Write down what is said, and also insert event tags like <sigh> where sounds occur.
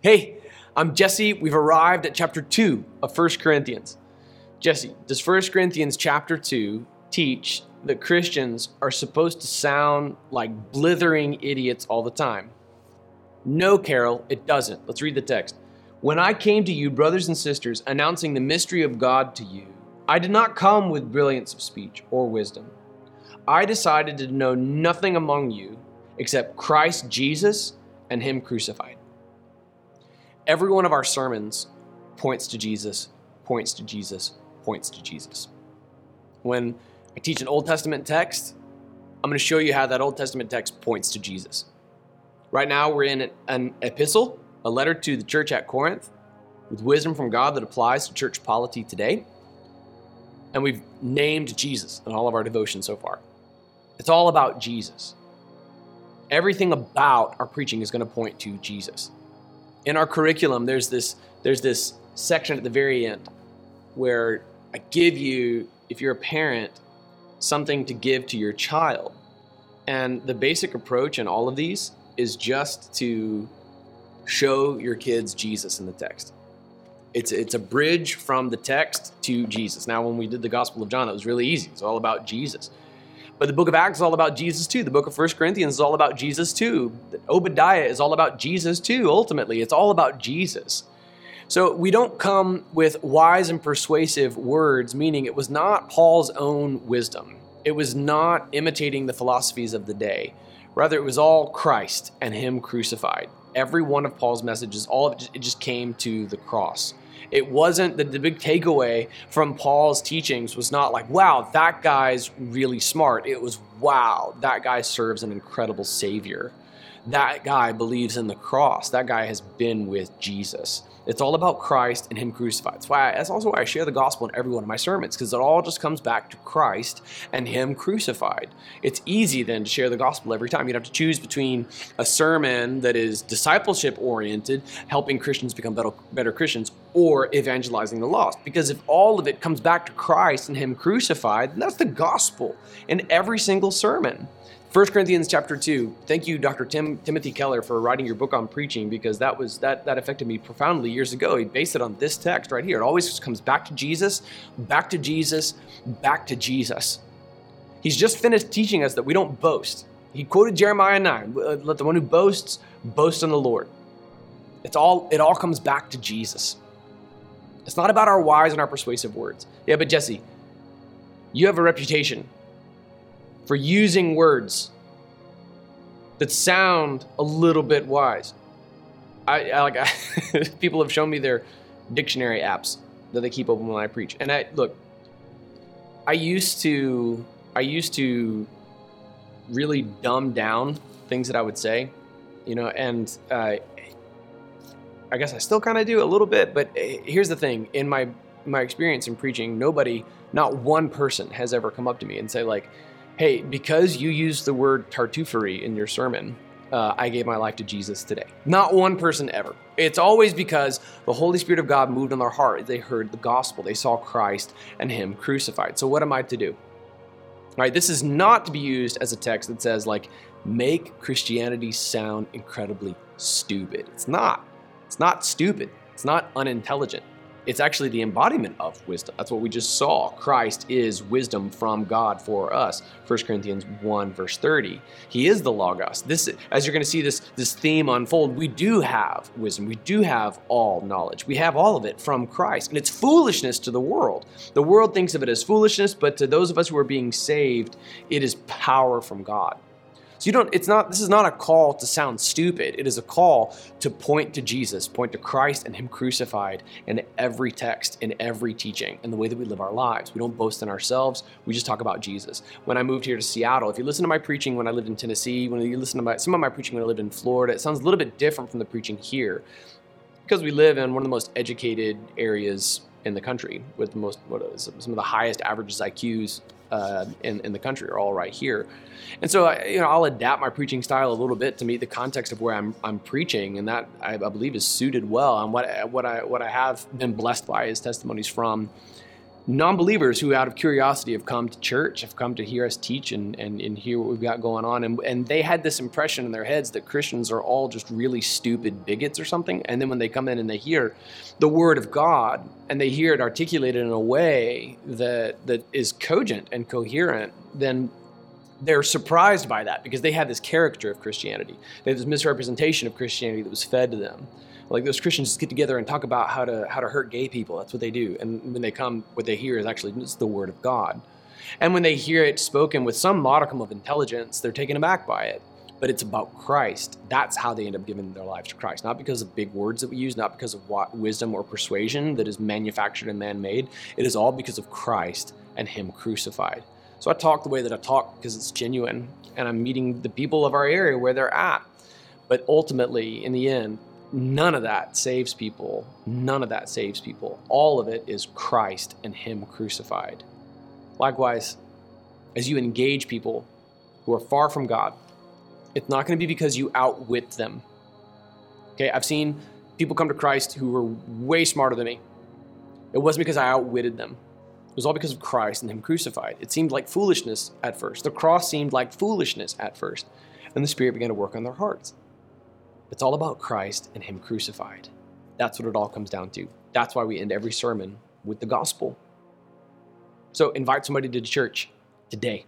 Hey, I'm Jesse. We've arrived at chapter 2 of 1 Corinthians. Jesse, does 1 Corinthians chapter 2 teach that Christians are supposed to sound like blithering idiots all the time? No, Carol, it doesn't. Let's read the text. When I came to you, brothers and sisters, announcing the mystery of God to you, I did not come with brilliance of speech or wisdom. I decided to know nothing among you except Christ Jesus and Him crucified. Every one of our sermons points to Jesus, points to Jesus, points to Jesus. When I teach an Old Testament text, I'm going to show you how that Old Testament text points to Jesus. Right now, we're in an epistle, a letter to the church at Corinth, with wisdom from God that applies to church polity today. And we've named Jesus in all of our devotions so far. It's all about Jesus. Everything about our preaching is going to point to Jesus in our curriculum, there's this there's this section at the very end where I give you, if you're a parent, something to give to your child. And the basic approach in all of these is just to show your kids Jesus in the text. It's, it's a bridge from the text to Jesus. Now, when we did the Gospel of John, that was really easy. It's all about Jesus. But the book of Acts is all about Jesus too. The book of First Corinthians is all about Jesus too. Obadiah is all about Jesus too, ultimately. It's all about Jesus. So we don't come with wise and persuasive words, meaning it was not Paul's own wisdom. It was not imitating the philosophies of the day. Rather, it was all Christ and Him crucified. Every one of Paul's messages, all of it, it just came to the cross. It wasn't the, the big takeaway from Paul's teachings was not like, wow, that guy's really smart. It was, wow, that guy serves an incredible Savior. That guy believes in the cross. That guy has been with Jesus. It's all about Christ and Him crucified. That's why I, that's also why I share the gospel in every one of my sermons because it all just comes back to Christ and Him crucified. It's easy then to share the gospel every time. You don't have to choose between a sermon that is discipleship oriented, helping Christians become better, better Christians, or evangelizing the lost. Because if all of it comes back to Christ and Him crucified, then that's the gospel in every single sermon. 1 Corinthians chapter 2. Thank you, Dr. Tim, Timothy Keller, for writing your book on preaching because that was that that affected me profoundly years ago. He based it on this text right here. It always comes back to Jesus, back to Jesus, back to Jesus. He's just finished teaching us that we don't boast. He quoted Jeremiah 9, uh, let the one who boasts boast in the Lord. It's all it all comes back to Jesus. It's not about our wise and our persuasive words. Yeah, but Jesse, you have a reputation for using words that sound a little bit wise. I, I like I, <laughs> people have shown me their dictionary apps that they keep open when I preach. And I look, I used to I used to really dumb down things that I would say, you know, and uh, I guess I still kind of do a little bit. But eh, here's the thing: in my my experience in preaching, nobody, not one person, has ever come up to me and say like, hey, because you used the word tartuffery in your sermon, uh, I gave my life to Jesus today. Not one person ever. It's always because the Holy Spirit of God moved on their heart. They heard the gospel, they saw Christ and Him crucified. So, what am I to do? All right, this is not to be used as a text that says, like, make Christianity sound incredibly stupid. It's not. It's not stupid. It's not unintelligent. It's actually the embodiment of wisdom. That's what we just saw. Christ is wisdom from God for us. 1 Corinthians 1 verse 30. He is the logos. This as you're going to see this this theme unfold, we do have wisdom. We do have all knowledge. We have all of it from Christ. And it's foolishness to the world. The world thinks of it as foolishness, but to those of us who are being saved, it is power from God. So you don't, it's not, this is not a call to sound stupid. It is a call to point to Jesus, point to Christ and Him crucified in every text, in every teaching, in the way that we live our lives. We don't boast in ourselves. We just talk about Jesus. When I moved here to Seattle, if you listen to my preaching when I lived in Tennessee, when you listen to my, some of my preaching when I lived in Florida, it sounds a little bit different from the preaching here because we live in one of the most educated areas in the country with the most, what is, some of the highest averages IQs uh, in, in the country are all right here. And so, I, you know, I'll adapt my preaching style a little bit to meet the context of where I'm, I'm preaching, and that I, I believe is suited well. And what what I what I have been blessed by is testimonies from non-believers who out of curiosity have come to church have come to hear us teach and, and, and hear what we've got going on. And, and they had this impression in their heads that christians are all just really stupid bigots or something. And then when they come in and they hear the word of god and they hear it articulated in a way that that is cogent and coherent then they're surprised by that because they have this character of christianity. They have this misrepresentation of christianity that was fed to them like those Christians just get together and talk about how to how to hurt gay people. That's what they do. And when they come, what they hear is actually it's the word of God. And when they hear it spoken with some modicum of intelligence, they're taken aback by it. But it's about Christ. That's how they end up giving their lives to Christ. Not because of big words that we use, not because of what, wisdom or persuasion that is manufactured and man made. It is all because of Christ and Him crucified. So I talk the way that I talk because it's genuine and I'm meeting the people of our area where they're at. But ultimately, in the end, None of that saves people. None of that saves people. All of it is Christ and Him crucified. Likewise, as you engage people who are far from God, it's not going to be because you outwit them. Okay, I've seen people come to Christ who were way smarter than me. It wasn't because I outwitted them. It was all because of Christ and Him crucified. It seemed like foolishness at first. The cross seemed like foolishness at first. And the Spirit began to work on their hearts. It's all about Christ and Him crucified. That's what it all comes down to. That's why we end every sermon with the gospel. So invite somebody to the church today.